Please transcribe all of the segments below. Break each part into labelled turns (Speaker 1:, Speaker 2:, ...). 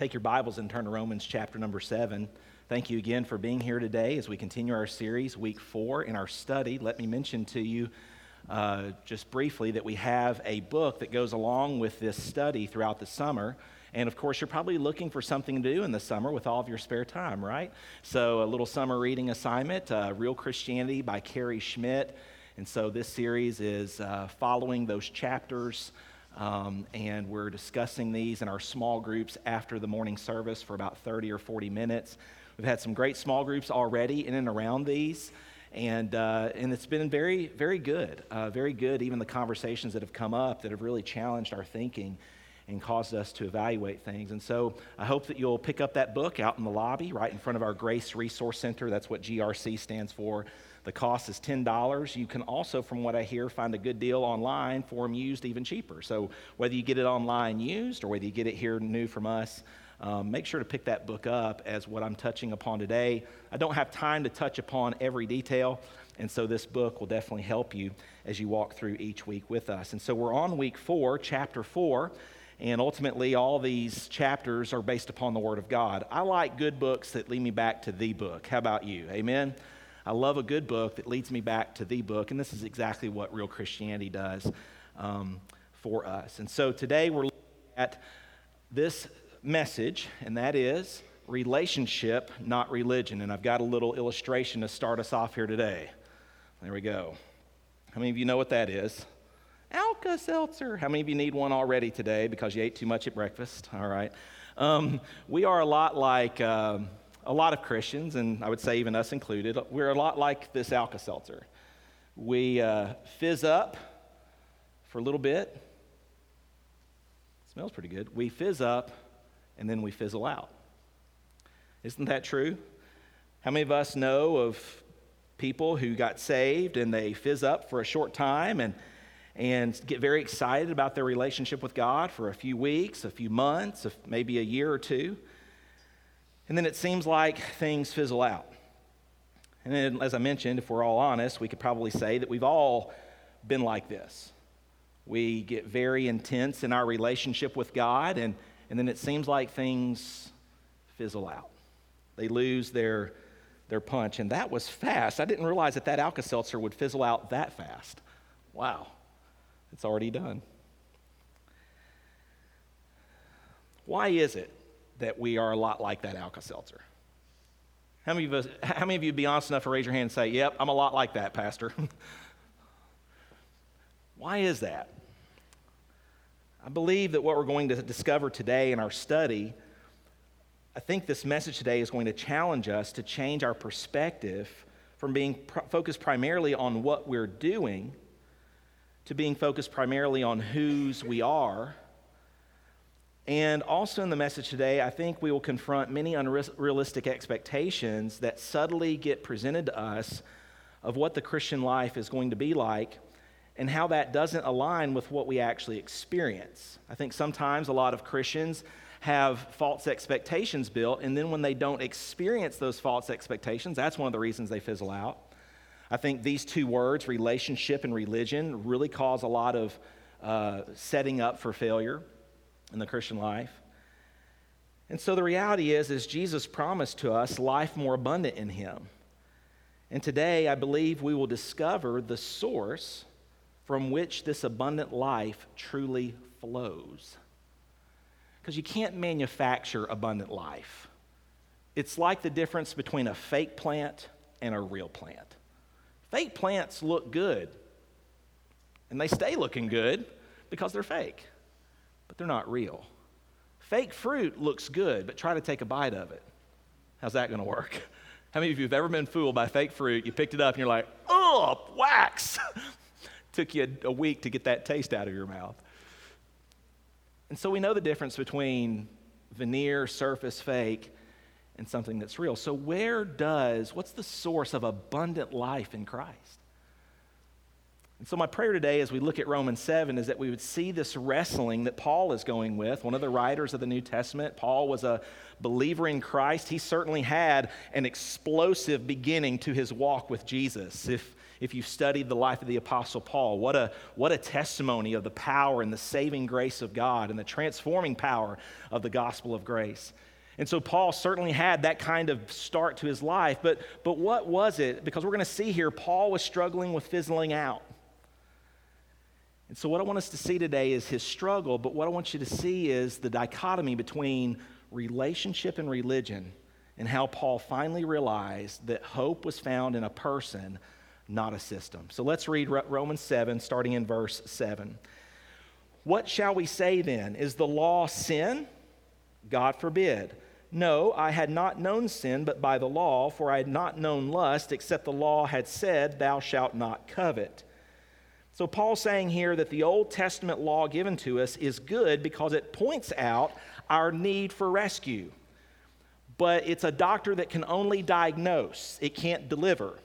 Speaker 1: Take your Bibles and turn to Romans chapter number 7. Thank you again for being here today as we continue our series, week four in our study. Let me mention to you uh, just briefly that we have a book that goes along with this study throughout the summer. And of course, you're probably looking for something to do in the summer with all of your spare time, right? So, a little summer reading assignment uh, Real Christianity by Cary Schmidt. And so, this series is uh, following those chapters. Um, and we're discussing these in our small groups after the morning service for about 30 or 40 minutes. We've had some great small groups already in and around these, and, uh, and it's been very, very good. Uh, very good, even the conversations that have come up that have really challenged our thinking and caused us to evaluate things. And so I hope that you'll pick up that book out in the lobby right in front of our Grace Resource Center. That's what GRC stands for. The cost is $10. You can also, from what I hear, find a good deal online for them used even cheaper. So whether you get it online used or whether you get it here new from us, um, make sure to pick that book up as what I'm touching upon today. I don't have time to touch upon every detail, and so this book will definitely help you as you walk through each week with us. And so we're on week four, chapter four, and ultimately all these chapters are based upon the Word of God. I like good books that lead me back to the book. How about you? Amen? I love a good book that leads me back to the book, and this is exactly what real Christianity does um, for us. And so today we're looking at this message, and that is relationship, not religion. And I've got a little illustration to start us off here today. There we go. How many of you know what that is? Alka Seltzer. How many of you need one already today because you ate too much at breakfast? All right. Um, we are a lot like. Um, a lot of Christians, and I would say even us included, we're a lot like this Alka Seltzer. We uh, fizz up for a little bit. smells pretty good. We fizz up and then we fizzle out. Isn't that true? How many of us know of people who got saved and they fizz up for a short time and, and get very excited about their relationship with God for a few weeks, a few months, maybe a year or two? And then it seems like things fizzle out. And then, as I mentioned, if we're all honest, we could probably say that we've all been like this. We get very intense in our relationship with God, and, and then it seems like things fizzle out. They lose their, their punch. And that was fast. I didn't realize that that Alka Seltzer would fizzle out that fast. Wow, it's already done. Why is it that we are a lot like that Alka Seltzer? How many, of us, how many of you be honest enough to raise your hand and say, Yep, I'm a lot like that, Pastor? Why is that? I believe that what we're going to discover today in our study, I think this message today is going to challenge us to change our perspective from being focused primarily on what we're doing to being focused primarily on whose we are and also in the message today, I think we will confront many unrealistic expectations that subtly get presented to us of what the Christian life is going to be like and how that doesn't align with what we actually experience. I think sometimes a lot of Christians have false expectations built, and then when they don't experience those false expectations, that's one of the reasons they fizzle out. I think these two words, relationship and religion, really cause a lot of uh, setting up for failure in the Christian life. And so the reality is is Jesus promised to us life more abundant in him. And today I believe we will discover the source from which this abundant life truly flows. Because you can't manufacture abundant life. It's like the difference between a fake plant and a real plant. Fake plants look good, and they stay looking good because they're fake but they're not real. Fake fruit looks good, but try to take a bite of it. How's that going to work? How many of you have ever been fooled by fake fruit? You picked it up and you're like, oh, wax. Took you a, week to get that taste out of your mouth. And so we know the difference between veneer, surface, fake, and something that's real. So, where does, what's the source of abundant life in Christ? And so, my prayer today as we look at Romans 7 is that we would see this wrestling that Paul is going with. One of the writers of the New Testament, Paul was a believer in Christ. He certainly had an explosive beginning to his walk with Jesus. If, if you've studied the life of the Apostle Paul, what a, what a testimony of the power and the saving grace of God and the transforming power of the gospel of grace. And so Paul certainly had that kind of start to his life. But, but what was it? Because we're going to see here, Paul was struggling with fizzling out. And so, what I want us to see today is his struggle, but what I want you to see is the dichotomy between relationship and religion and how Paul finally realized that hope was found in a person, not a system. So, let's read Romans 7, starting in verse 7. What shall we say then? Is the law sin? God forbid. No, I had not known sin but by the law, for I had not known lust, except the law had said, Thou shalt not covet. So, Paul's saying here that the Old Testament law given to us is good because it points out our need for rescue. But it's a doctor that can only diagnose, it can't deliver.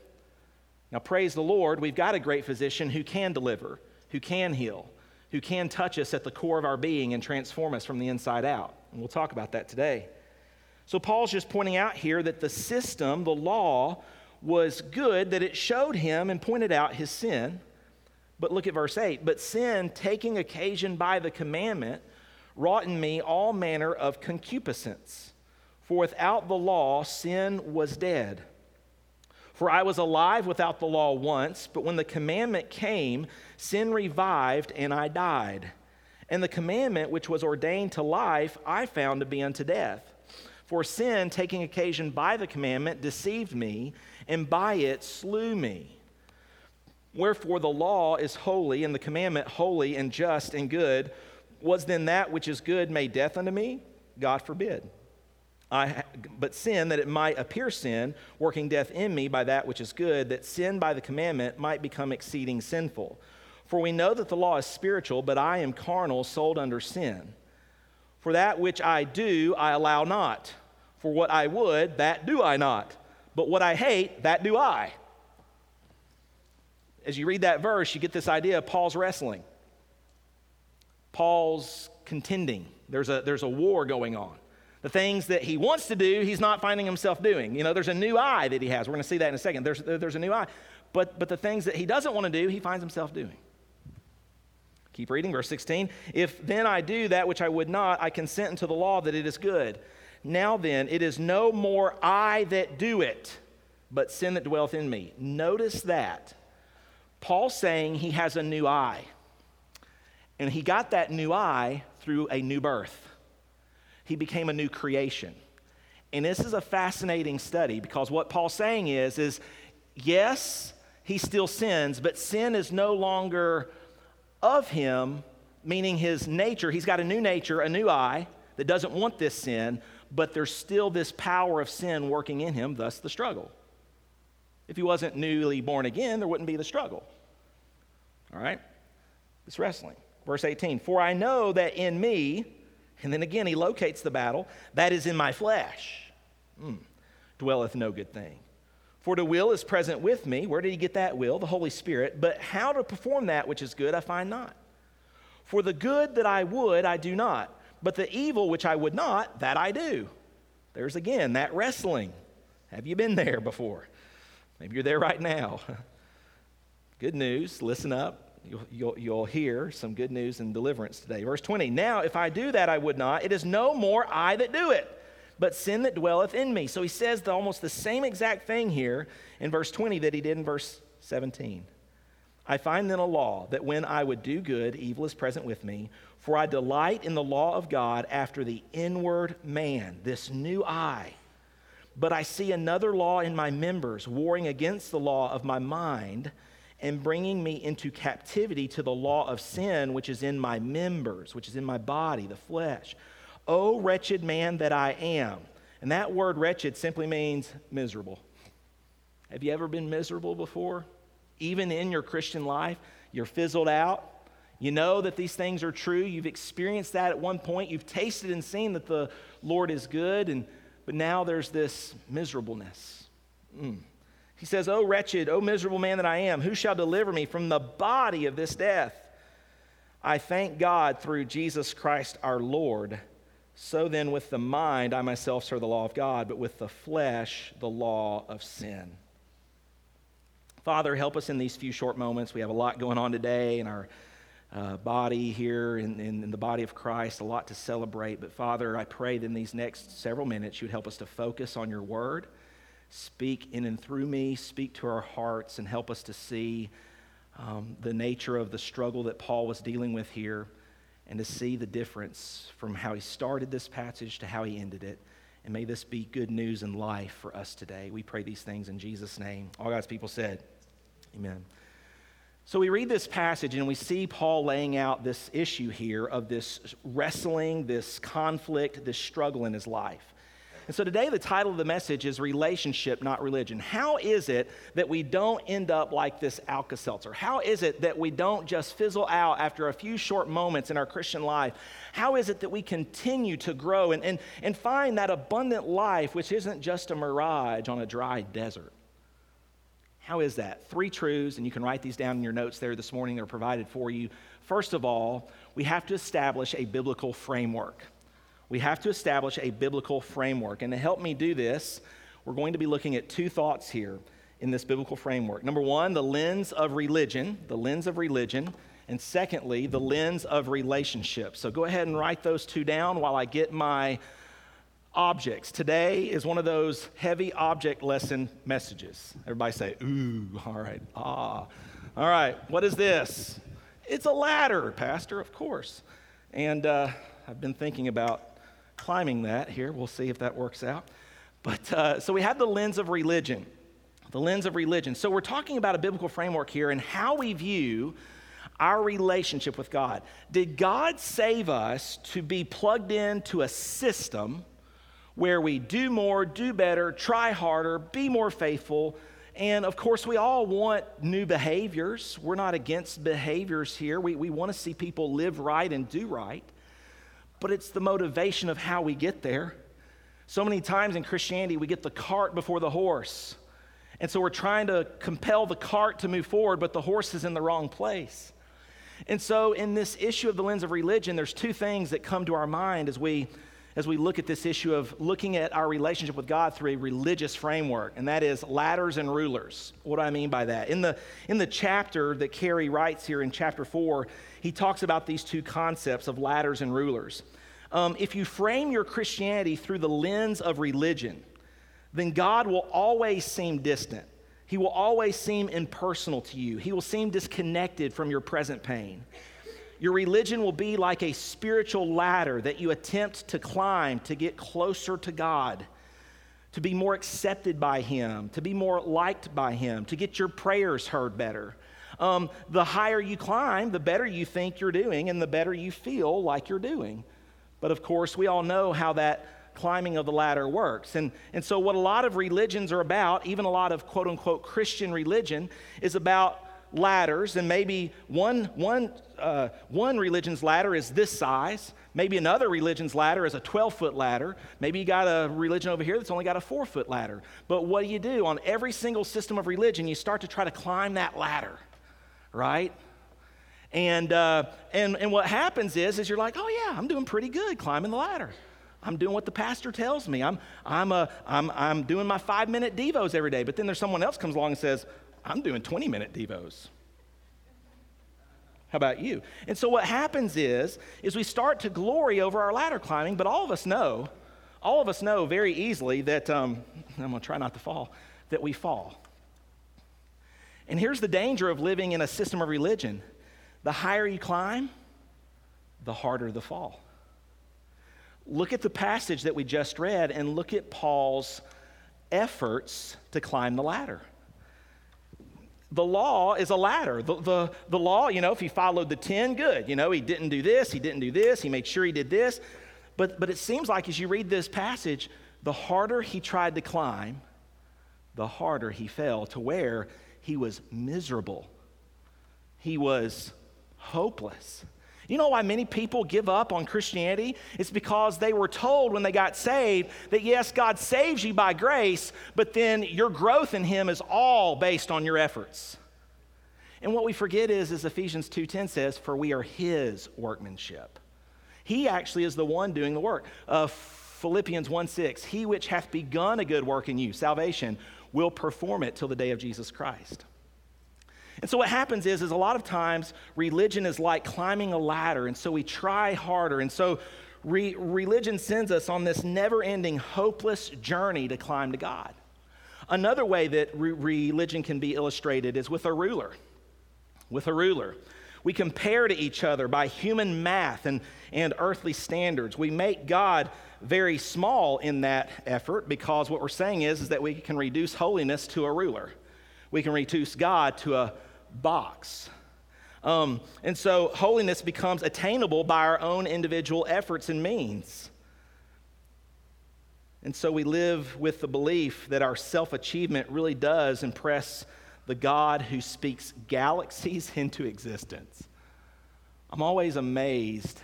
Speaker 1: Now, praise the Lord, we've got a great physician who can deliver, who can heal, who can touch us at the core of our being and transform us from the inside out. And we'll talk about that today. So, Paul's just pointing out here that the system, the law, was good, that it showed him and pointed out his sin. But look at verse 8. But sin, taking occasion by the commandment, wrought in me all manner of concupiscence. For without the law, sin was dead. For I was alive without the law once, but when the commandment came, sin revived and I died. And the commandment which was ordained to life, I found to be unto death. For sin, taking occasion by the commandment, deceived me, and by it slew me. Wherefore the law is holy, and the commandment holy and just and good. Was then that which is good made death unto me? God forbid. I, but sin, that it might appear sin, working death in me by that which is good, that sin by the commandment might become exceeding sinful. For we know that the law is spiritual, but I am carnal, sold under sin. For that which I do, I allow not. For what I would, that do I not. But what I hate, that do I as you read that verse, you get this idea of Paul's wrestling. Paul's contending. There's a, there's a war going on. The things that he wants to do, he's not finding himself doing. You know, there's a new I that he has. We're going to see that in a second. There's, there's a new I. But, but the things that he doesn't want to do, he finds himself doing. Keep reading, verse 16. If then I do that which I would not, I consent unto the law that it is good. Now then, it is no more I that do it, but sin that dwelleth in me. Notice that. Paul's saying he has a new I. And he got that new I through a new birth. He became a new creation. And this is a fascinating study because what Paul's saying is, is yes, he still sins, but sin is no longer of him, meaning his nature. He's got a new nature, a new I that doesn't want this sin, but there's still this power of sin working in him, thus the struggle. If he wasn't newly born again, there wouldn't be the struggle. All right? It's wrestling. Verse 18 For I know that in me, and then again he locates the battle, that is in my flesh, mm, dwelleth no good thing. For the will is present with me. Where did he get that will? The Holy Spirit. But how to perform that which is good, I find not. For the good that I would, I do not. But the evil which I would not, that I do. There's again that wrestling. Have you been there before? Maybe you're there right now. good news, listen up you'll, you'll, you'll hear some good news and deliverance today. Verse 20 Now, if I do that, I would not. It is no more I that do it, but sin that dwelleth in me. So he says the, almost the same exact thing here in verse 20 that he did in verse 17. I find then a law that when I would do good, evil is present with me. For I delight in the law of God after the inward man, this new I. But I see another law in my members, warring against the law of my mind and bringing me into captivity to the law of sin which is in my members, which is in my body, the flesh. O wretched man that I am. And that word wretched simply means miserable. Have you ever been miserable before? Even in your Christian life, you're fizzled out. You know that these things are true. You've experienced that at one point. You've tasted and seen that the Lord is good, and, but now there's this miserableness. Mm. He says, O wretched, O miserable man that I am, who shall deliver me from the body of this death? I thank God through Jesus Christ our Lord. So then, with the mind, I myself serve the law of God, but with the flesh, the law of sin. Father, help us in these few short moments. We have a lot going on today in our uh, body here, in, in, in the body of Christ, a lot to celebrate. But Father, I pray that in these next several minutes, you would help us to focus on your word. Speak in and through me, speak to our hearts, and help us to see um, the nature of the struggle that Paul was dealing with here and to see the difference from how he started this passage to how he ended it. And may this be good news and life for us today. We pray these things in Jesus' name. All God's people said, Amen. So we read this passage and we see Paul laying out this issue here of this wrestling, this conflict, this struggle in his life. And so today, the title of the message is Relationship, Not Religion. How is it that we don't end up like this Alka Seltzer? How is it that we don't just fizzle out after a few short moments in our Christian life? How is it that we continue to grow and, and, and find that abundant life, which isn't just a mirage on a dry desert? How is that? Three truths, and you can write these down in your notes there this morning. They're provided for you. First of all, we have to establish a biblical framework we have to establish a biblical framework. And to help me do this, we're going to be looking at two thoughts here in this biblical framework. Number one, the lens of religion, the lens of religion. And secondly, the lens of relationship. So go ahead and write those two down while I get my objects. Today is one of those heavy object lesson messages. Everybody say, ooh, all right, ah. All right, what is this? It's a ladder, Pastor, of course. And uh, I've been thinking about climbing that here. We'll see if that works out. But uh, so we have the lens of religion. The lens of religion. So we're talking about a biblical framework here and how we view our relationship with God. Did God save us to be plugged into a system where we do more, do better, try harder, be more faithful? And of course, we all want new behaviors. We're not against behaviors here. We, we want to see people live right and do right but it's the motivation of how we get there. So many times in Christianity, we get the cart before the horse. And so we're trying to compel the cart to move forward, but the horse is in the wrong place. And so, in this issue of the lens of religion, there's two things that come to our mind as we, as we look at this issue of looking at our relationship with God through a religious framework, and that is ladders and rulers. What do I mean by that? In the, in the chapter that Cary writes here in chapter four, he talks about these two concepts of ladders and rulers. Um, if you frame your Christianity through the lens of religion, then God will always seem distant. He will always seem impersonal to you. He will seem disconnected from your present pain. Your religion will be like a spiritual ladder that you attempt to climb to get closer to God, to be more accepted by Him, to be more liked by Him, to get your prayers heard better. Um, the higher you climb, the better you think you're doing, and the better you feel like you're doing. But of course, we all know how that climbing of the ladder works. And, and so, what a lot of religions are about, even a lot of quote unquote Christian religion, is about ladders. And maybe one, one, uh, one religion's ladder is this size. Maybe another religion's ladder is a 12 foot ladder. Maybe you got a religion over here that's only got a four foot ladder. But what do you do? On every single system of religion, you start to try to climb that ladder, right? And, uh, and, and what happens is, is you're like, oh yeah, I'm doing pretty good climbing the ladder. I'm doing what the pastor tells me. I'm, I'm, a, I'm, I'm doing my five minute Devos every day. But then there's someone else comes along and says, I'm doing 20 minute Devos. How about you? And so what happens is, is we start to glory over our ladder climbing, but all of us know, all of us know very easily that, um, I'm gonna try not to fall, that we fall. And here's the danger of living in a system of religion the higher you climb, the harder the fall. Look at the passage that we just read and look at Paul's efforts to climb the ladder. The law is a ladder. The, the, the law, you know, if he followed the 10, good. You know, he didn't do this, he didn't do this, he made sure he did this. But, but it seems like as you read this passage, the harder he tried to climb, the harder he fell to where he was miserable. He was hopeless. You know why many people give up on Christianity? It's because they were told when they got saved that yes, God saves you by grace, but then your growth in Him is all based on your efforts. And what we forget is, as Ephesians 2.10 says, for we are His workmanship. He actually is the one doing the work. Uh, Philippians 1.6, He which hath begun a good work in you, salvation, will perform it till the day of Jesus Christ. And so what happens is, is a lot of times religion is like climbing a ladder, and so we try harder. And so re- religion sends us on this never-ending, hopeless journey to climb to God. Another way that re- religion can be illustrated is with a ruler. With a ruler. We compare to each other by human math and, and earthly standards. We make God very small in that effort because what we're saying is, is that we can reduce holiness to a ruler. We can reduce God to a box. Um, and so holiness becomes attainable by our own individual efforts and means. And so we live with the belief that our self achievement really does impress the God who speaks galaxies into existence. I'm always amazed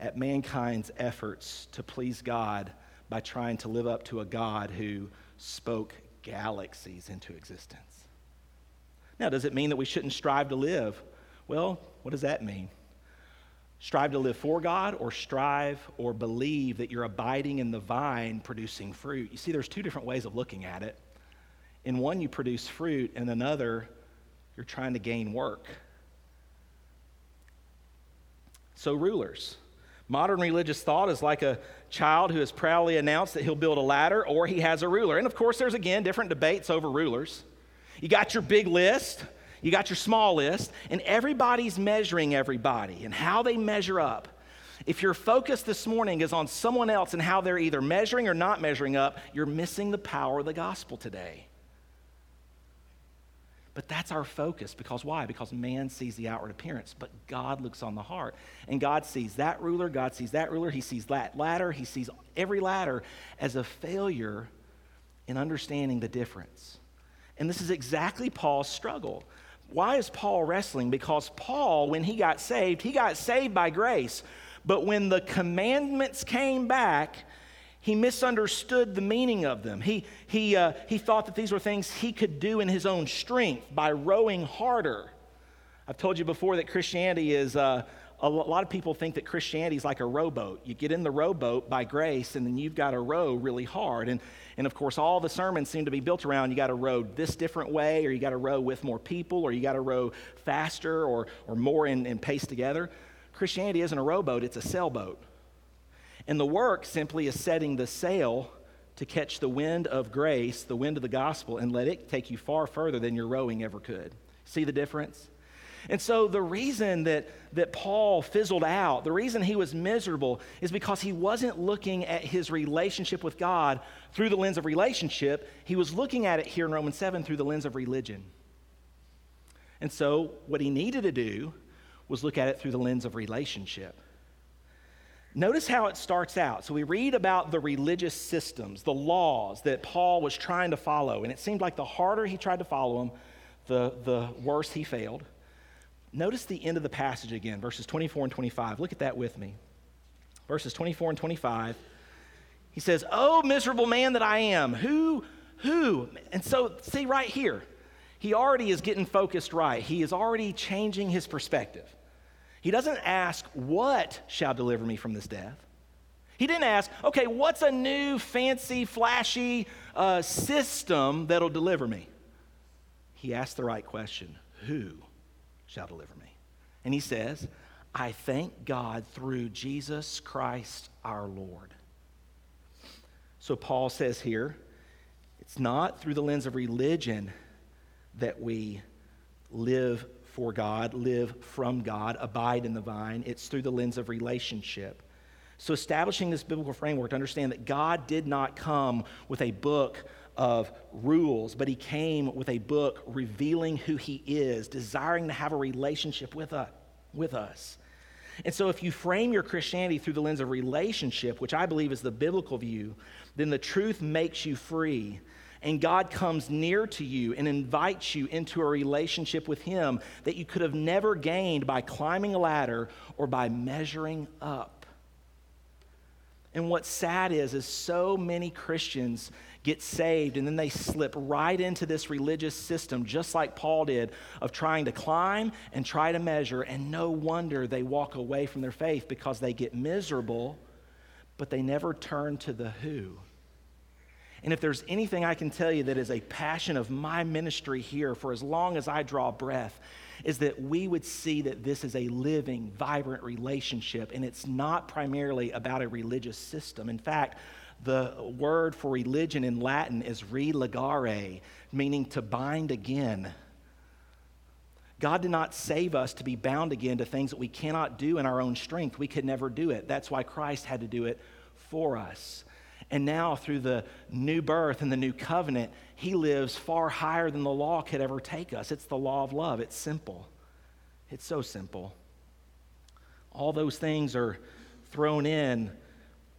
Speaker 1: at mankind's efforts to please God by trying to live up to a God who spoke galaxies into existence. Now, does it mean that we shouldn't strive to live? Well, what does that mean? Strive to live for God or strive or believe that you're abiding in the vine producing fruit? You see, there's two different ways of looking at it. In one, you produce fruit, and another, you're trying to gain work. So, rulers. Modern religious thought is like a child who has proudly announced that he'll build a ladder or he has a ruler. And of course, there's again different debates over rulers. You got your big list, you got your small list, and everybody's measuring everybody and how they measure up. If your focus this morning is on someone else and how they're either measuring or not measuring up, you're missing the power of the gospel today. But that's our focus because why? Because man sees the outward appearance, but God looks on the heart. And God sees that ruler, God sees that ruler, He sees that ladder, He sees every ladder as a failure in understanding the difference. And this is exactly Paul's struggle. Why is Paul wrestling? Because Paul, when he got saved, he got saved by grace. But when the commandments came back, he misunderstood the meaning of them. He, he, uh, he thought that these were things he could do in his own strength by rowing harder. I've told you before that Christianity is, uh, a lot of people think that Christianity is like a rowboat. You get in the rowboat by grace, and then you've got to row really hard. And, and of course, all the sermons seem to be built around you got to row this different way, or you got to row with more people, or you got to row faster or, or more in, in pace together. Christianity isn't a rowboat, it's a sailboat. And the work simply is setting the sail to catch the wind of grace, the wind of the gospel, and let it take you far further than your rowing ever could. See the difference? And so the reason that, that Paul fizzled out, the reason he was miserable, is because he wasn't looking at his relationship with God through the lens of relationship. He was looking at it here in Romans 7 through the lens of religion. And so what he needed to do was look at it through the lens of relationship. Notice how it starts out. So we read about the religious systems, the laws that Paul was trying to follow. And it seemed like the harder he tried to follow them, the, the worse he failed. Notice the end of the passage again, verses 24 and 25. Look at that with me. Verses 24 and 25. He says, Oh, miserable man that I am, who, who? And so, see right here, he already is getting focused right. He is already changing his perspective. He doesn't ask, What shall deliver me from this death? He didn't ask, Okay, what's a new, fancy, flashy uh, system that'll deliver me? He asked the right question Who? shall deliver me. And he says, I thank God through Jesus Christ our Lord. So Paul says here, it's not through the lens of religion that we live for God, live from God, abide in the vine. It's through the lens of relationship. So, establishing this biblical framework to understand that God did not come with a book of rules, but he came with a book revealing who he is, desiring to have a relationship with us. With us. And so, if you frame your Christianity through the lens of relationship, which I believe is the biblical view, then the truth makes you free And God comes near to you and invites you into a relationship with Him that you could have never gained by climbing a ladder or by measuring up. And what's sad is, is so many Christians get saved and then they slip right into this religious system, just like Paul did, of trying to climb and try to measure. And no wonder they walk away from their faith because they get miserable, but they never turn to the who. And if there's anything I can tell you that is a passion of my ministry here for as long as I draw breath, is that we would see that this is a living, vibrant relationship, and it's not primarily about a religious system. In fact, the word for religion in Latin is religare, meaning to bind again. God did not save us to be bound again to things that we cannot do in our own strength. We could never do it. That's why Christ had to do it for us. And now, through the new birth and the new covenant, he lives far higher than the law could ever take us. It's the law of love. It's simple. It's so simple. All those things are thrown in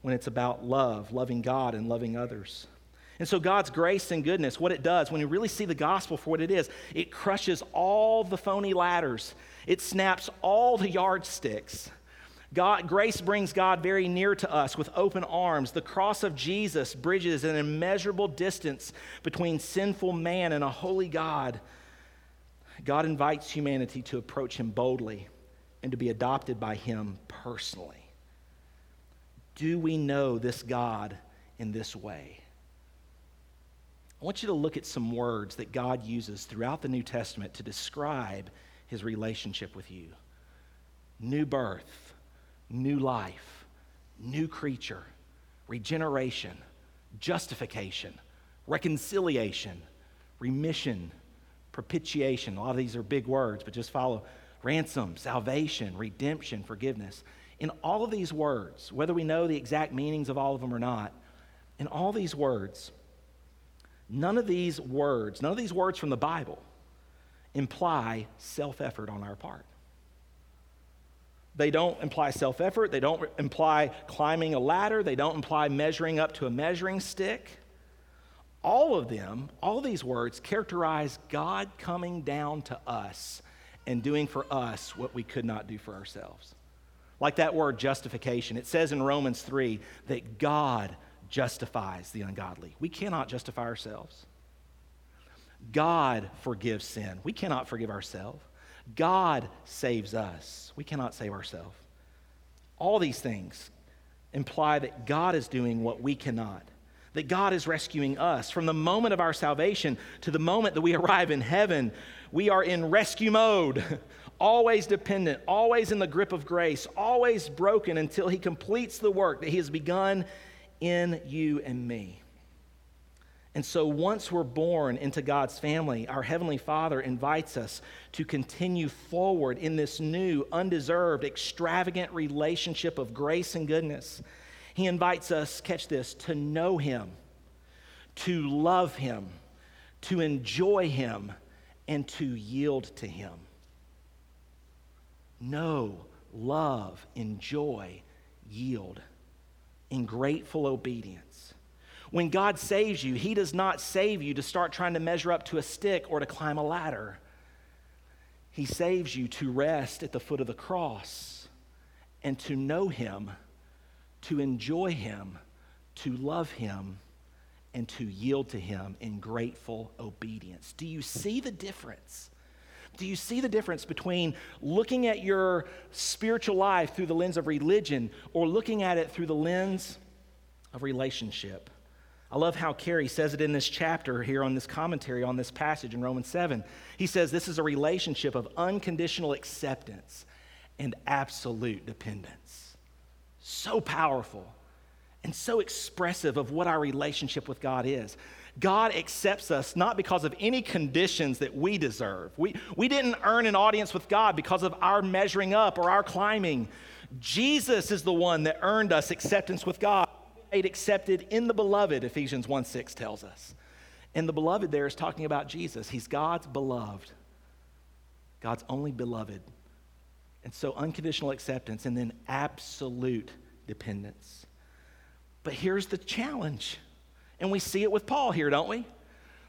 Speaker 1: when it's about love, loving God and loving others. And so, God's grace and goodness, what it does, when you really see the gospel for what it is, it crushes all the phony ladders, it snaps all the yardsticks. God, grace brings God very near to us with open arms. The cross of Jesus bridges an immeasurable distance between sinful man and a holy God. God invites humanity to approach him boldly and to be adopted by him personally. Do we know this God in this way? I want you to look at some words that God uses throughout the New Testament to describe his relationship with you new birth, new life, new creature, regeneration, justification, reconciliation, remission, propitiation. A lot of these are big words, but just follow ransom, salvation, redemption, forgiveness in all of these words, whether we know the exact meanings of all of them or not, in all these words, none of these words, none of these words from the Bible imply self effort on our part. They don't imply self effort. They don't imply climbing a ladder. They don't imply measuring up to a measuring stick. All of them, all these words characterize God coming down to us and doing for us what we could not do for ourselves. Like that word justification. It says in Romans 3 that God justifies the ungodly. We cannot justify ourselves. God forgives sin. We cannot forgive ourselves. God saves us. We cannot save ourselves. All these things imply that God is doing what we cannot, that God is rescuing us. From the moment of our salvation to the moment that we arrive in heaven, we are in rescue mode. always dependent, always in the grip of grace, always broken until He completes the work that He has begun in you and me. And so, once we're born into God's family, our Heavenly Father invites us to continue forward in this new, undeserved, extravagant relationship of grace and goodness. He invites us, catch this, to know Him, to love Him, to enjoy Him, and to yield to Him know, love, enjoy, yield in grateful obedience. When God saves you, He does not save you to start trying to measure up to a stick or to climb a ladder. He saves you to rest at the foot of the cross and to know Him, to enjoy Him, to love Him, and to yield to Him in grateful obedience. Do you see the difference? Do you see the difference between looking at your spiritual life through the lens of religion or looking at it through the lens of relationship? I love how Cary says it in this chapter here on this commentary on this passage in Romans 7. He says this is a relationship of unconditional acceptance and absolute dependence. So powerful and so expressive of what our relationship with God is. God accepts us not because of any conditions that we deserve. We, we didn't earn an audience with God because of our measuring up or our climbing. Jesus is the one that earned us acceptance with God, made accepted in the beloved, Ephesians 1 6 tells us. And the beloved there is talking about Jesus. He's God's beloved, God's only beloved. And so unconditional acceptance and then absolute dependence. But here's the challenge and we see it with Paul here, don't we?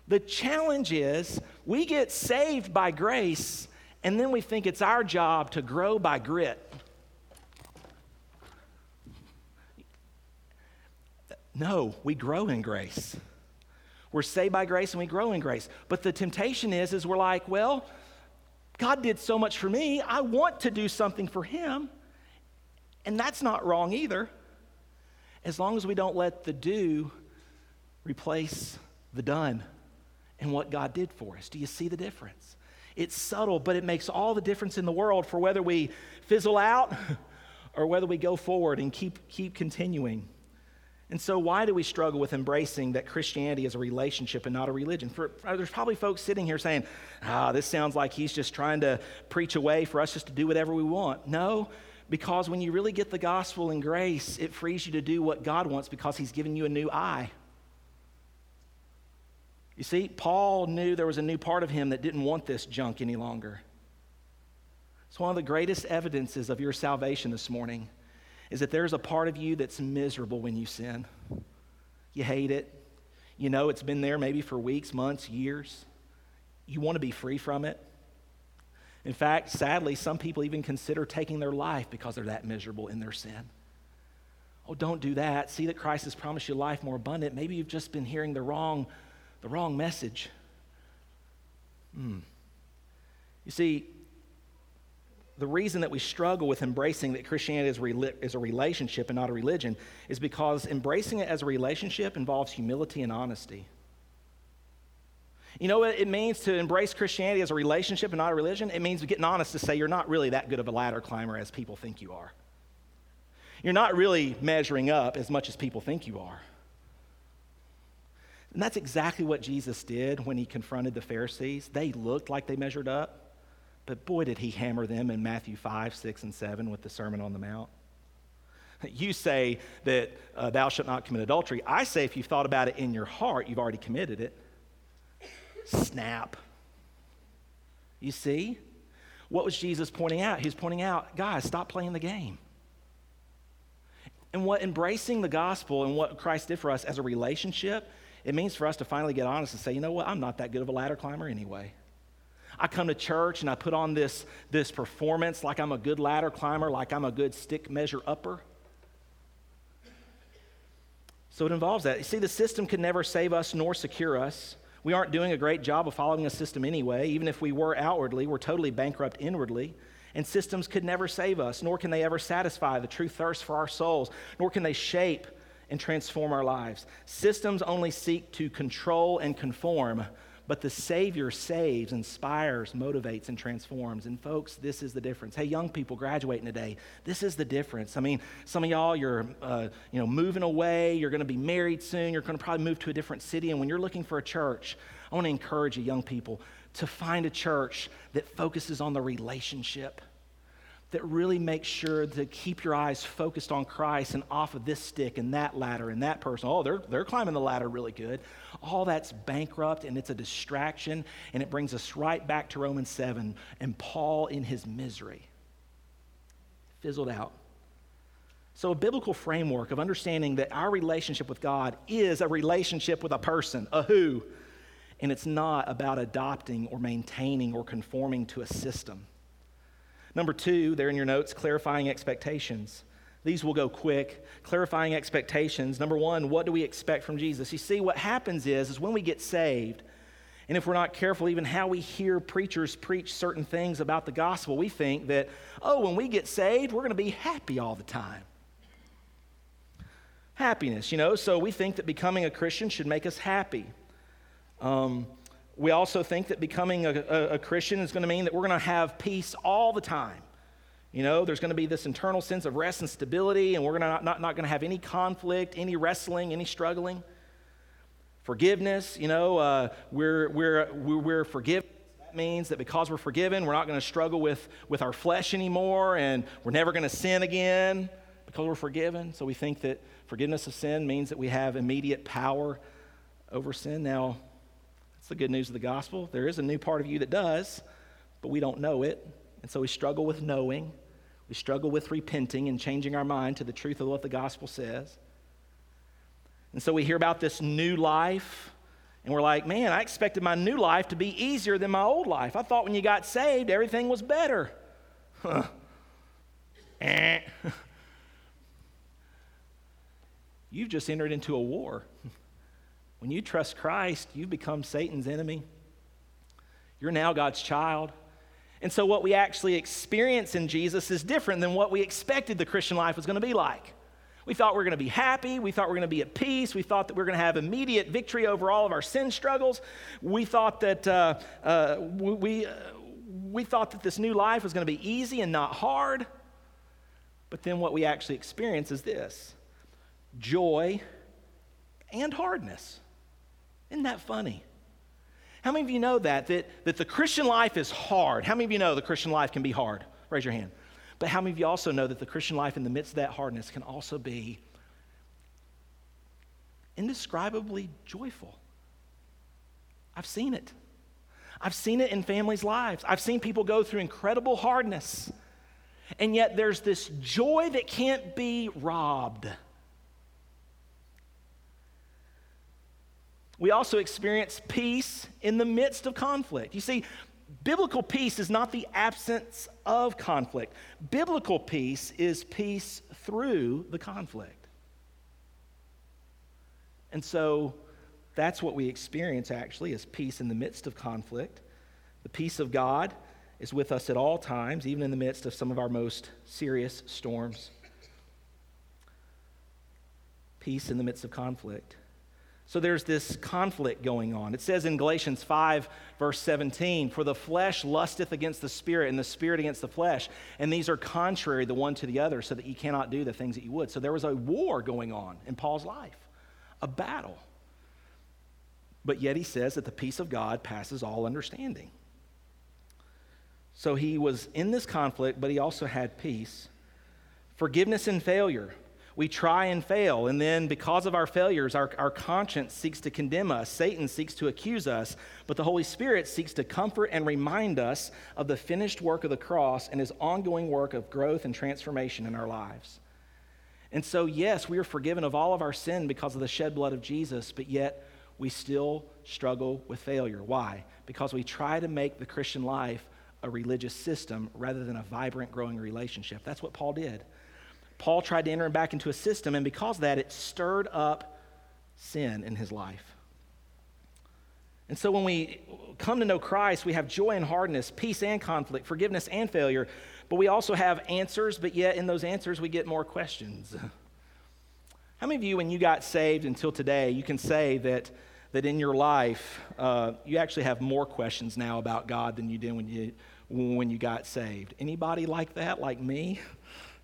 Speaker 1: The challenge is we get saved by grace and then we think it's our job to grow by grit. No, we grow in grace. We're saved by grace and we grow in grace. But the temptation is is we're like, well, God did so much for me. I want to do something for him. And that's not wrong either. As long as we don't let the do replace the done and what God did for us. Do you see the difference? It's subtle, but it makes all the difference in the world for whether we fizzle out or whether we go forward and keep, keep continuing. And so, why do we struggle with embracing that Christianity is a relationship and not a religion? For, uh, there's probably folks sitting here saying, ah, this sounds like he's just trying to preach a way for us just to do whatever we want. No, because when you really get the gospel and grace, it frees you to do what God wants because he's given you a new I. You see, Paul knew there was a new part of him that didn't want this junk any longer. It's one of the greatest evidences of your salvation this morning is that there's a part of you that's miserable when you sin. You hate it. You know it's been there maybe for weeks, months, years. You want to be free from it. In fact, sadly, some people even consider taking their life because they're that miserable in their sin. Oh, don't do that. See that Christ has promised you life more abundant. Maybe you've just been hearing the wrong, the wrong message. Hmm. You see, the reason that we struggle with embracing that Christianity is, is a relationship and not a religion is because embracing it as a relationship involves humility and honesty. You know what it means to embrace Christianity as a relationship and not a religion? It means getting honest to say you're not really that good of a ladder climber as people think you are. You're not really measuring up as much as people think you are. And that's exactly what Jesus did when he confronted the Pharisees. They looked like they measured up. But boy, did he hammer them in Matthew 5, 6, and 7 with the Sermon on the Mount. You say that uh, thou shalt not commit adultery. I say if you've thought about it in your heart, you've already committed it. Snap. You see? What was Jesus pointing out? He's pointing out, guys, stop playing the game. And what embracing the gospel and what Christ did for us as a relationship, it means for us to finally get honest and say, you know what, I'm not that good of a ladder climber anyway. I come to church and I put on this, this performance like I'm a good ladder climber, like I'm a good stick measure upper. So it involves that. You see, the system can never save us nor secure us. We aren't doing a great job of following a system anyway. Even if we were outwardly, we're totally bankrupt inwardly. And systems could never save us, nor can they ever satisfy the true thirst for our souls, nor can they shape and transform our lives. Systems only seek to control and conform, but the Savior saves, inspires, motivates, and transforms. And folks, this is the difference. Hey, young people graduating today, this is the difference. I mean, some of y'all, you're uh, you know moving away. You're going to be married soon. You're going to probably move to a different city. And when you're looking for a church, I want to encourage you, young people, to find a church that focuses on the relationship that really makes sure to keep your eyes focused on Christ and off of this stick and that ladder and that person. Oh, they're, they're climbing the ladder really good. All that's bankrupt and it's a distraction, and it brings us right back to Romans 7 and Paul in his misery. Fizzled out. So, a biblical framework of understanding that our relationship with God is a relationship with a person, a who, and it's not about adopting or maintaining or conforming to a system. Number two, there in your notes, clarifying expectations. These will go quick. Clarifying expectations. Number one, what do we expect from Jesus? You see, what happens is, is when we get saved, and if we're not careful, even how we hear preachers preach certain things about the gospel, we think that, oh, when we get saved, we're going to be happy all the time. Happiness, you know, so we think that becoming a Christian should make us happy. Um, we also think that becoming a, a, a Christian is going to mean that we're going to have peace all the time. You know, there's going to be this internal sense of rest and stability, and we're not, not, not going to have any conflict, any wrestling, any struggling. Forgiveness, you know, uh, we're, we're, we're forgiven. That means that because we're forgiven, we're not going to struggle with, with our flesh anymore, and we're never going to sin again because we're forgiven. So we think that forgiveness of sin means that we have immediate power over sin. Now, it's the good news of the gospel. There is a new part of you that does, but we don't know it. And so we struggle with knowing. We struggle with repenting and changing our mind to the truth of what the gospel says. And so we hear about this new life And we're like, man, I expected my new life to be easier than my old life. I thought when you got saved, everything was better. Huh. Eh. You've just entered into a war. When you trust Christ, you've become Satan's enemy. You're now God's child. And so, what we actually experience in Jesus is different than what we expected the Christian life was going to be like. We thought we were going to be happy. We thought we were going to be at peace. We thought that we were going to have immediate victory over all of our sin struggles. We thought that uh, uh, we, uh, we thought that this new life was going to be easy and not hard. But then what we actually experience is this joy and hardness. Isn't that funny? How many of you know that, that? That the Christian life is hard? How many of you know the Christian life can be hard? Raise your hand. But how many of you also know that the Christian life in the midst of that hardness can also be indescribably joyful? I've seen it. I've seen it in families' lives. I've seen people go through incredible hardness, and yet there's this joy that can't be robbed. We also experience peace in the midst of conflict. You see, biblical peace is not the absence of conflict, biblical peace is peace through the conflict. And so that's what we experience actually is peace in the midst of conflict. The peace of God is with us at all times, even in the midst of some of our most serious storms. Peace in the midst of conflict. So there's this conflict going on. It says in Galatians 5, verse 17, For the flesh lusteth against the spirit, and the spirit against the flesh. And these are contrary the one to the other, so that you cannot do the things that you would. So there was a war going on in Paul's life, a battle. But yet he says that the peace of God passes all understanding. So he was in this conflict, but he also had peace. Forgiveness and failure we try and fail. And then, because of our failures, our, our conscience seeks to condemn us. Satan seeks to accuse us. But the Holy Spirit seeks to comfort and remind us of the finished work of the cross and his ongoing work of growth and transformation in our lives. And so, yes, we are forgiven of all of our sin because of the shed blood of Jesus, but yet we still struggle with failure. Why? Because we try to make the Christian life a religious system rather than a vibrant, growing relationship. That's what Paul did. Paul tried to enter him back into a system, and because of that, it stirred up sin in his life. And so when we come to know Christ, we have joy and hardness, peace and conflict, forgiveness and failure, but we also have answers, but yet in those answers, we get more questions. How many of you, when you got saved until today, you can say that, that in your life, uh, you actually have more questions now about God than you did when you, when you got saved? Anybody like that, like me?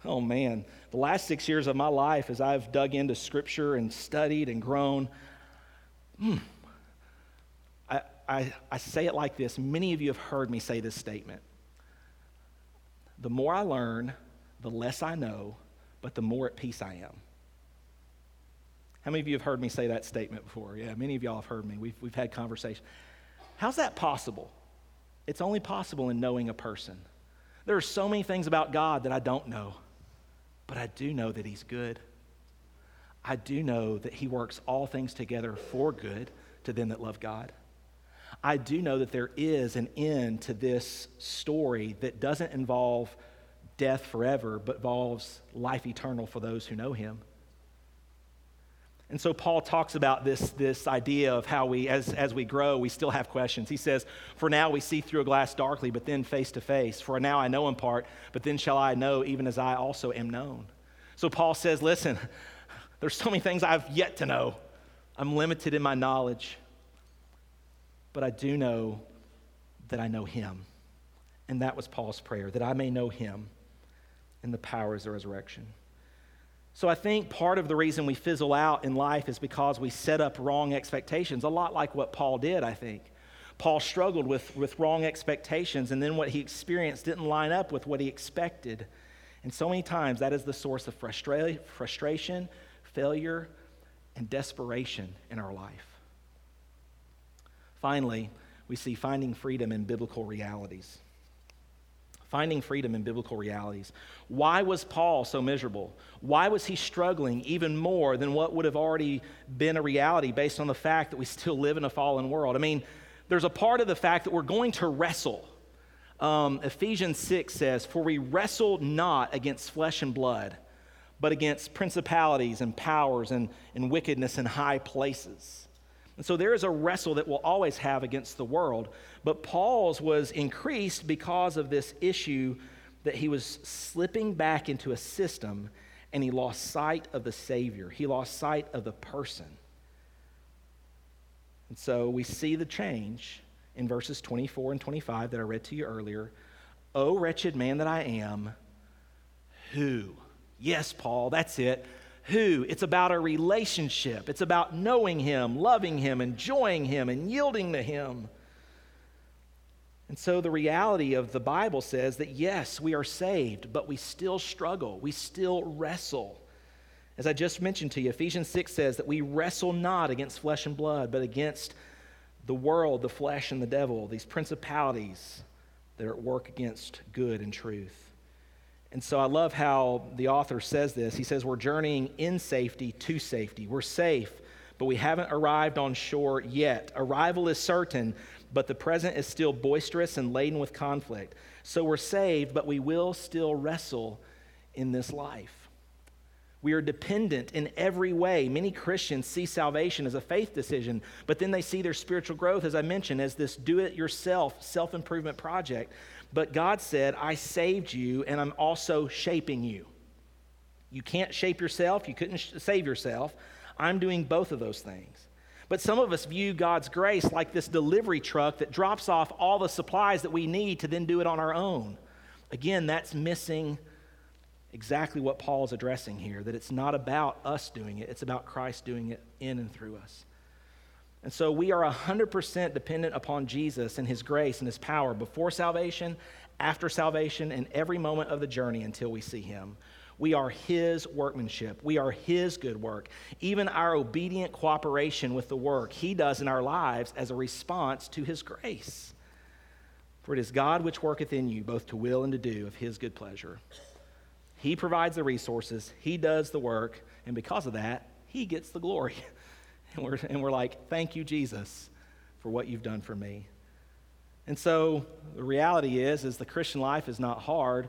Speaker 1: Oh man, the last six years of my life, as I've dug into Scripture and studied and grown, hmm, I, I, I say it like this. Many of you have heard me say this statement. The more I learn, the less I know, but the more at peace I am. How many of you have heard me say that statement before? Yeah, many of y'all have heard me. We've, we've had conversations. How's that possible? It's only possible in knowing a person. There are so many things about God that I don't know. But I do know that He's good. I do know that He works all things together for good to them that love God. I do know that there is an end to this story that doesn't involve death forever, but involves life eternal for those who know Him. And so Paul talks about this, this idea of how we, as, as we grow, we still have questions. He says, For now we see through a glass darkly, but then face to face. For now I know in part, but then shall I know even as I also am known. So Paul says, Listen, there's so many things I've yet to know. I'm limited in my knowledge, but I do know that I know him. And that was Paul's prayer, that I may know him in the power of resurrection. So I think part of the reason we fizzle out in life is because we set up wrong expectations, a lot like what Paul did, I think. Paul struggled with, with wrong expectations, and then what he experienced didn't line up with what he expected. And so many times that is the source of frustra- frustration, failure, and desperation in our life. Finally, we see finding freedom in biblical realities. Finding freedom in biblical realities. Why was Paul so miserable? Why was he struggling even more than what would have already been a reality based on the fact that we still live in a fallen world? I mean, there's a part of the fact that we're going to wrestle. Um, Ephesians 6 says, For we wrestle not against flesh and blood, but against principalities and powers and, and wickedness in high places. And so there is a wrestle that we'll always have against the world. But Paul's was increased because of this issue that he was slipping back into a system and he lost sight of the Savior. He lost sight of the person. And so we see the change in verses 24 and 25 that I read to you earlier. O wretched man that I am, who? Yes, Paul, that's it who. It's about a relationship. It's about knowing Him, loving Him, enjoying Him, and yielding to Him. And so the reality of the Bible says that yes, we are saved, but we still struggle. We still wrestle. As I just mentioned to you, Ephesians 6 says that we wrestle not against flesh and blood, but against the world, the flesh, and the devil, these principalities that are at work against good and truth. And so I love how the author says this. He says, We're journeying in safety to safety. We're safe, but we haven't arrived on shore yet. Arrival is certain, but the present is still boisterous and laden with conflict. So we're saved, but we will still wrestle in this life. We are dependent in every way. Many Christians see salvation as a faith decision, but then they see their spiritual growth, as I mentioned, as this do it yourself, self improvement project. But God said, I saved you and I'm also shaping you. You can't shape yourself, you couldn't save yourself. I'm doing both of those things. But some of us view God's grace like this delivery truck that drops off all the supplies that we need to then do it on our own. Again, that's missing exactly what Paul is addressing here that it's not about us doing it, it's about Christ doing it in and through us. And so we are 100% dependent upon Jesus and his grace and his power before salvation, after salvation, and every moment of the journey until we see him. We are his workmanship. We are his good work. Even our obedient cooperation with the work he does in our lives as a response to his grace. For it is God which worketh in you both to will and to do of his good pleasure. He provides the resources, he does the work, and because of that, he gets the glory. And we're, and we're like, thank you, Jesus, for what you've done for me. And so the reality is, is the Christian life is not hard.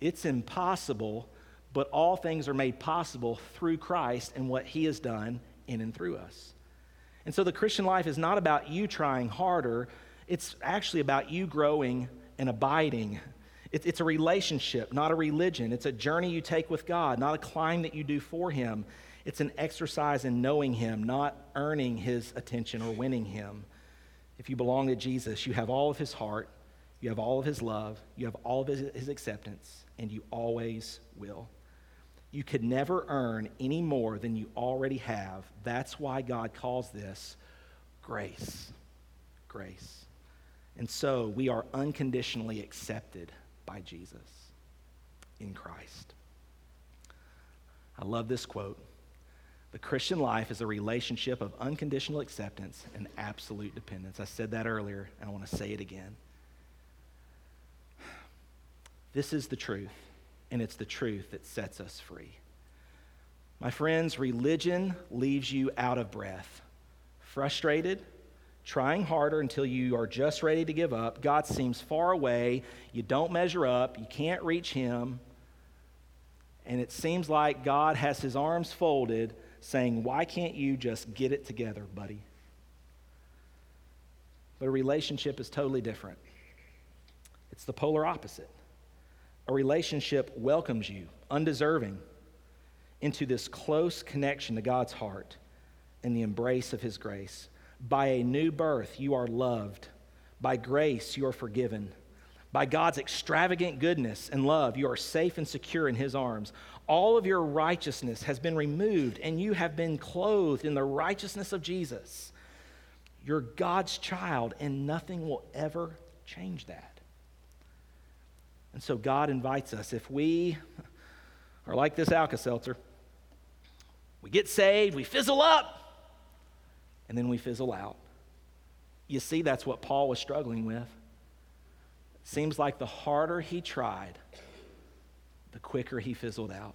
Speaker 1: It's impossible, but all things are made possible through Christ and what he has done in and through us. And so the Christian life is not about you trying harder. It's actually about you growing and abiding. it's a relationship, not a religion. It's a journey you take with God, not a climb that you do for Him. It's an exercise in knowing Him, not earning His attention or winning Him. If you belong to Jesus, you have all of His heart, you have all of His love, you have all of His, his acceptance, and you always will. You could never earn any more than you already have. That's why God calls this grace. Grace. And so we are unconditionally accepted by Jesus in Christ. I love this quote. The Christian life is a relationship of unconditional acceptance and absolute dependence. I said that earlier, and I want to say it again. This is the truth, and it's the truth that sets us free. My friends, religion leaves you out of breath, frustrated, trying harder until you are just ready to give up. God seems far away. You don't measure up. You can't reach Him. And it seems like God has His arms folded saying, Why can't you just get it together, buddy? But a relationship is totally different. It's the polar opposite. A relationship welcomes you, undeserving, into this close connection to God's heart and the embrace of His grace. By a new birth, you are loved. By grace, you are forgiven. By God's extravagant goodness and love, you are safe and secure in His arms. All of your righteousness has been removed, and you have been clothed in the righteousness of Jesus. You're God's child, and nothing will ever change that. And so God invites us, if we are like this Alka Seltzer, we get saved, we fizzle up, and then we fizzle out. You see, that's what Paul was struggling with. Seems like the harder he tried, the quicker he fizzled out.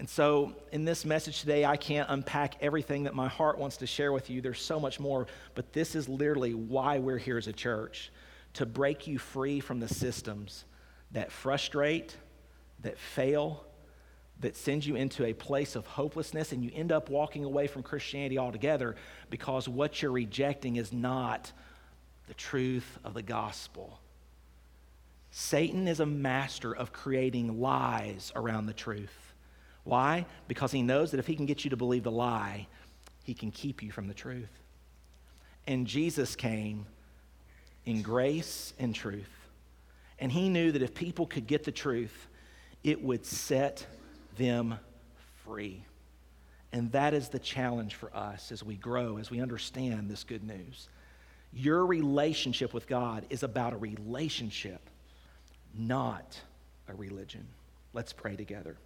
Speaker 1: And so, in this message today, I can't unpack everything that my heart wants to share with you. There's so much more, but this is literally why we're here as a church to break you free from the systems that frustrate, that fail, that sends you into a place of hopelessness, and you end up walking away from Christianity altogether because what you're rejecting is not the truth of the gospel. Satan is a master of creating lies around the truth. Why? Because he knows that if he can get you to believe the lie, he can keep you from the truth. And Jesus came in grace and truth. And he knew that if people could get the truth, it would set them free. And that is the challenge for us as we grow, as we understand this good news. Your relationship with God is about a relationship, not a religion. Let's pray together.